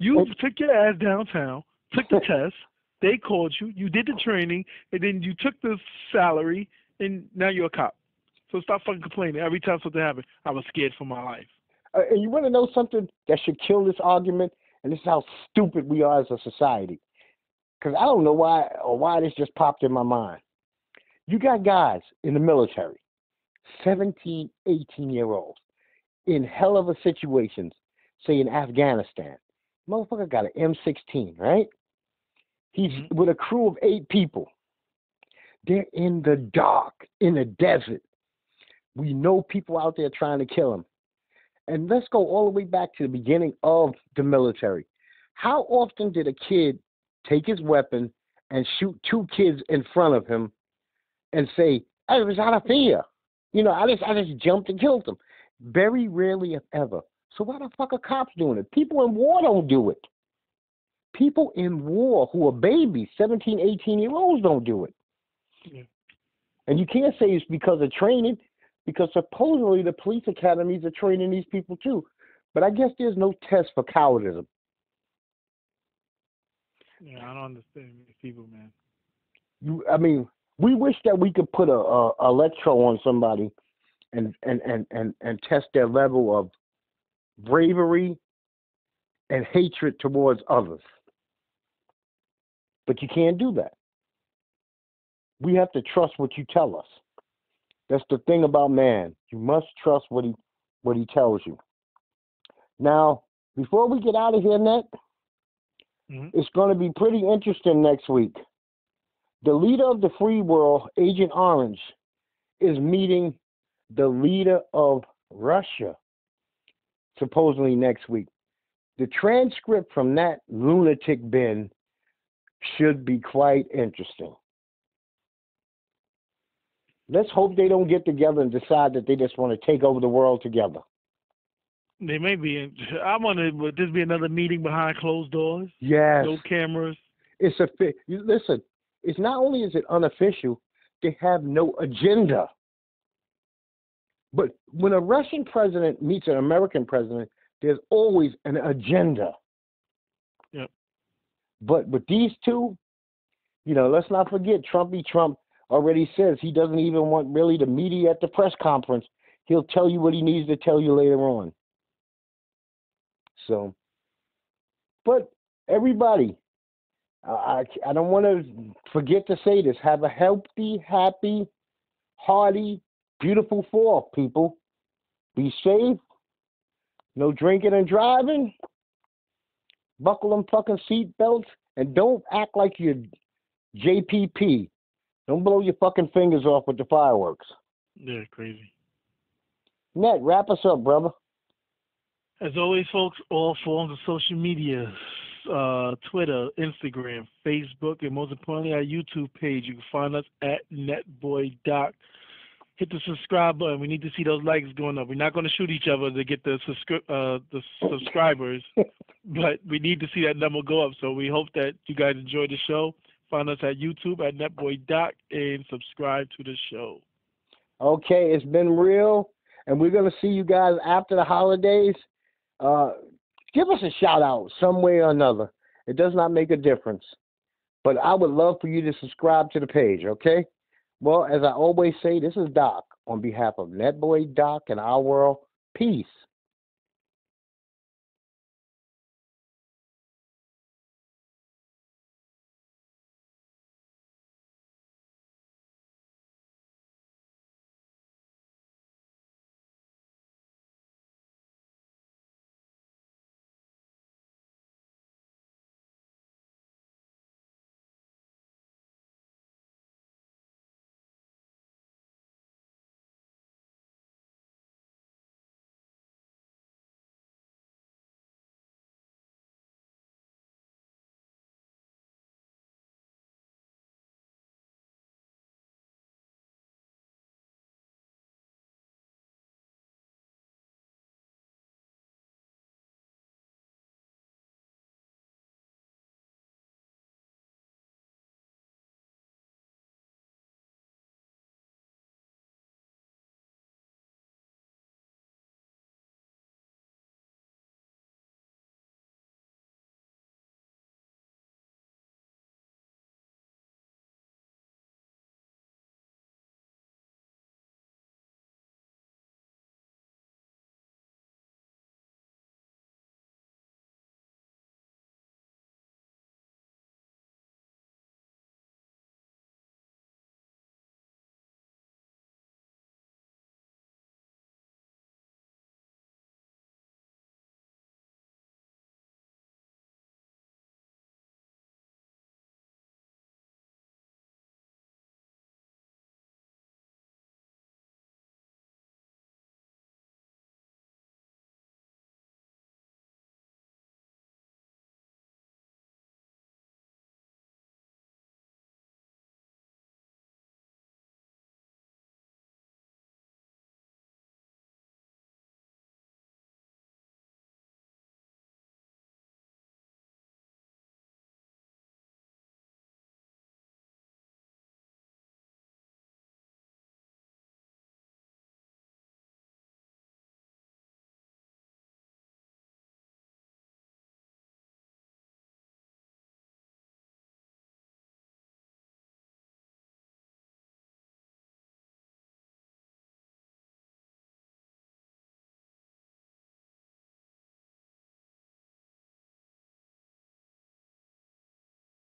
You took your ass downtown, took the test, they called you, you did the training, and then you took the salary, and now you're a cop. So stop fucking complaining. Every time something happened, I was scared for my life.
Uh, and you want to know something that should kill this argument? And this is how stupid we are as a society. Because I don't know why or why this just popped in my mind. You got guys in the military, 17, 18 year olds, in hell of a situations, say in Afghanistan. Motherfucker got an M16, right? He's mm-hmm. with a crew of eight people. They're in the dark, in the desert. We know people out there trying to kill him. And let's go all the way back to the beginning of the military. How often did a kid take his weapon and shoot two kids in front of him and say, "I was out of fear"? You know, I just I just jumped and killed them. Very rarely, if ever. So why the fuck are cops doing it? People in war don't do it. People in war who are babies, 17, 18 year olds, don't do it.
Yeah.
And you can't say it's because of training, because supposedly the police academies are training these people too. But I guess there's no test for cowardice.
Yeah, I don't understand these people, man.
You, I mean, we wish that we could put a, a electro on somebody and and and and and test their level of bravery and hatred towards others. But you can't do that. We have to trust what you tell us. That's the thing about man. You must trust what he what he tells you. Now, before we get out of here, Net,
Mhm.
it's going to be pretty interesting next week. The leader of the free world, Agent Orange, is meeting the leader of Russia supposedly next week. The transcript from that lunatic bin should be quite interesting. Let's hope they don't get together and decide that they just want to take over the world together.
They may be. I wonder, would this be another meeting behind closed doors?
Yes.
No cameras.
It's a listen. It's not only is it unofficial, they have no agenda. But when a Russian president meets an American president, there's always an agenda.
Yep.
But with these two, you know, let's not forget Trumpy Trump already says he doesn't even want really the media at the press conference. He'll tell you what he needs to tell you later on. So, but everybody, I, I don't want to forget to say this. Have a healthy, happy, hearty, beautiful fall, people. Be safe. No drinking and driving. Buckle them fucking seat belts and don't act like you're JPP. Don't blow your fucking fingers off with the fireworks.
They're crazy.
Net, wrap us up, brother.
As always, folks, all forms of social media uh, Twitter, Instagram, Facebook, and most importantly, our YouTube page. You can find us at NetBoyDoc. Hit the subscribe button. We need to see those likes going up. We're not going to shoot each other to get the subscri- uh, the subscribers, but we need to see that number go up. So we hope that you guys enjoy the show. Find us at YouTube at Netboy NetBoyDoc and subscribe to the show.
Okay, it's been real, and we're gonna see you guys after the holidays. Uh, give us a shout out some way or another. It does not make a difference, but I would love for you to subscribe to the page. Okay. Well, as I always say, this is Doc on behalf of NetBoy Doc and our world. Peace.